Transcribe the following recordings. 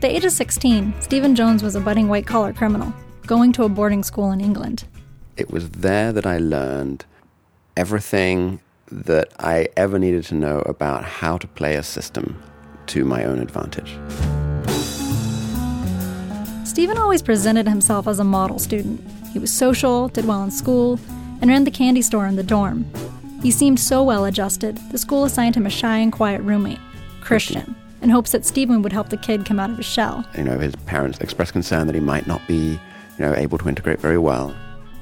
At the age of 16, Stephen Jones was a budding white collar criminal, going to a boarding school in England. It was there that I learned everything that I ever needed to know about how to play a system to my own advantage. Stephen always presented himself as a model student. He was social, did well in school, and ran the candy store in the dorm. He seemed so well adjusted, the school assigned him a shy and quiet roommate, Christian, in hopes that Stephen would help the kid come out of his shell. You know, his parents expressed concern that he might not be, you know, able to integrate very well.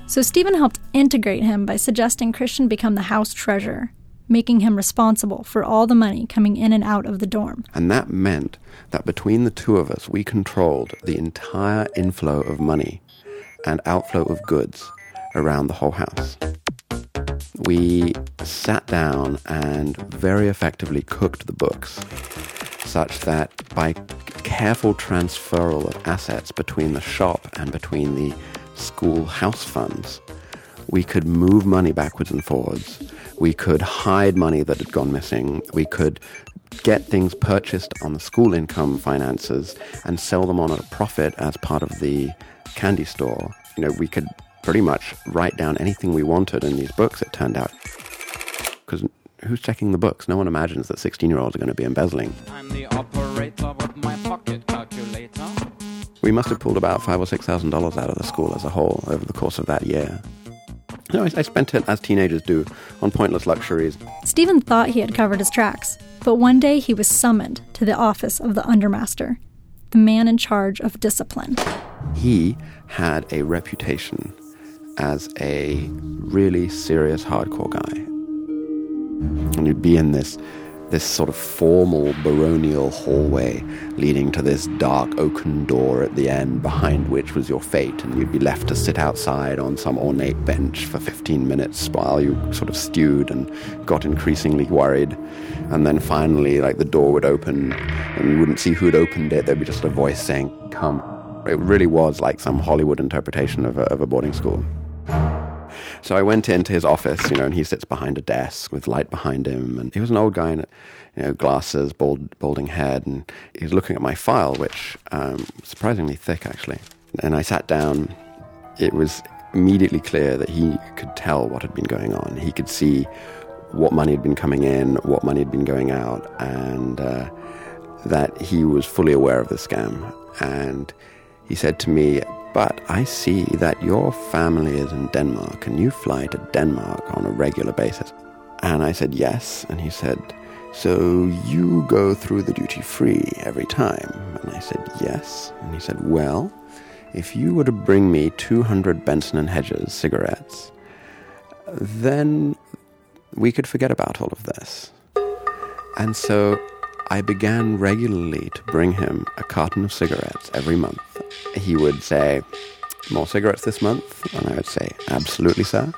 So Stephen helped integrate him by suggesting Christian become the house treasurer, making him responsible for all the money coming in and out of the dorm. And that meant that between the two of us, we controlled the entire inflow of money and outflow of goods around the whole house. We sat down and very effectively cooked the books such that by careful transferal of assets between the shop and between the school house funds, we could move money backwards and forwards. We could hide money that had gone missing. We could get things purchased on the school income finances and sell them on at a profit as part of the candy store. You know, we could pretty much write down anything we wanted in these books, it turned out. Because who's checking the books? No one imagines that 16 year olds are going to be embezzling. I'm the operator with my pocket calculator. We must have pulled about five or six thousand dollars out of the school as a whole over the course of that year. No, I, I spent it as teenagers do on pointless luxuries. Stephen thought he had covered his tracks, but one day he was summoned to the office of the undermaster, the man in charge of discipline. He had a reputation as a really serious hardcore guy. And you'd be in this this sort of formal baronial hallway leading to this dark oaken door at the end, behind which was your fate, and you'd be left to sit outside on some ornate bench for 15 minutes while you sort of stewed and got increasingly worried. And then finally, like the door would open, and you wouldn't see who'd opened it. There'd be just a voice saying, Come. It really was like some Hollywood interpretation of a, of a boarding school. So I went into his office, you know, and he sits behind a desk with light behind him. And he was an old guy in, you know, glasses, bald, balding head. And he's looking at my file, which um, surprisingly thick, actually. And I sat down. It was immediately clear that he could tell what had been going on. He could see what money had been coming in, what money had been going out, and uh, that he was fully aware of the scam. And he said to me, but I see that your family is in Denmark and you fly to Denmark on a regular basis. And I said, yes. And he said, so you go through the duty free every time? And I said, yes. And he said, well, if you were to bring me 200 Benson and Hedges cigarettes, then we could forget about all of this. And so I began regularly to bring him a carton of cigarettes every month. He would say, More cigarettes this month? And I would say, Absolutely, sir.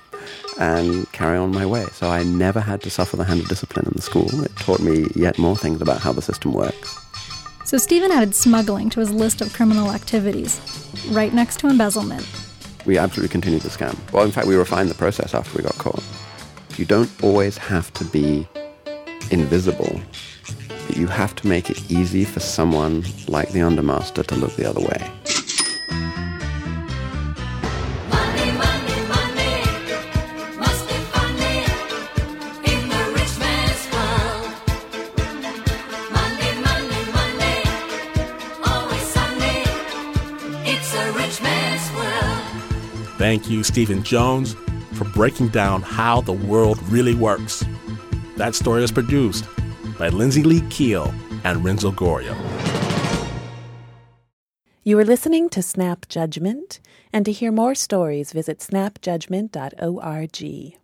And carry on my way. So I never had to suffer the hand of discipline in the school. It taught me yet more things about how the system works. So Stephen added smuggling to his list of criminal activities, right next to embezzlement. We absolutely continued the scam. Well, in fact, we refined the process after we got caught. You don't always have to be invisible you have to make it easy for someone like the undermaster to look the other way. Money, money, money must be funny in the rich man's world. Money, money, money, always sunny. It's a rich man's world. Thank you, Stephen Jones, for breaking down how the world really works. That story is produced by Lindsey Lee Keel and Renzo Gorrio. You are listening to Snap Judgment, and to hear more stories, visit snapjudgment.org.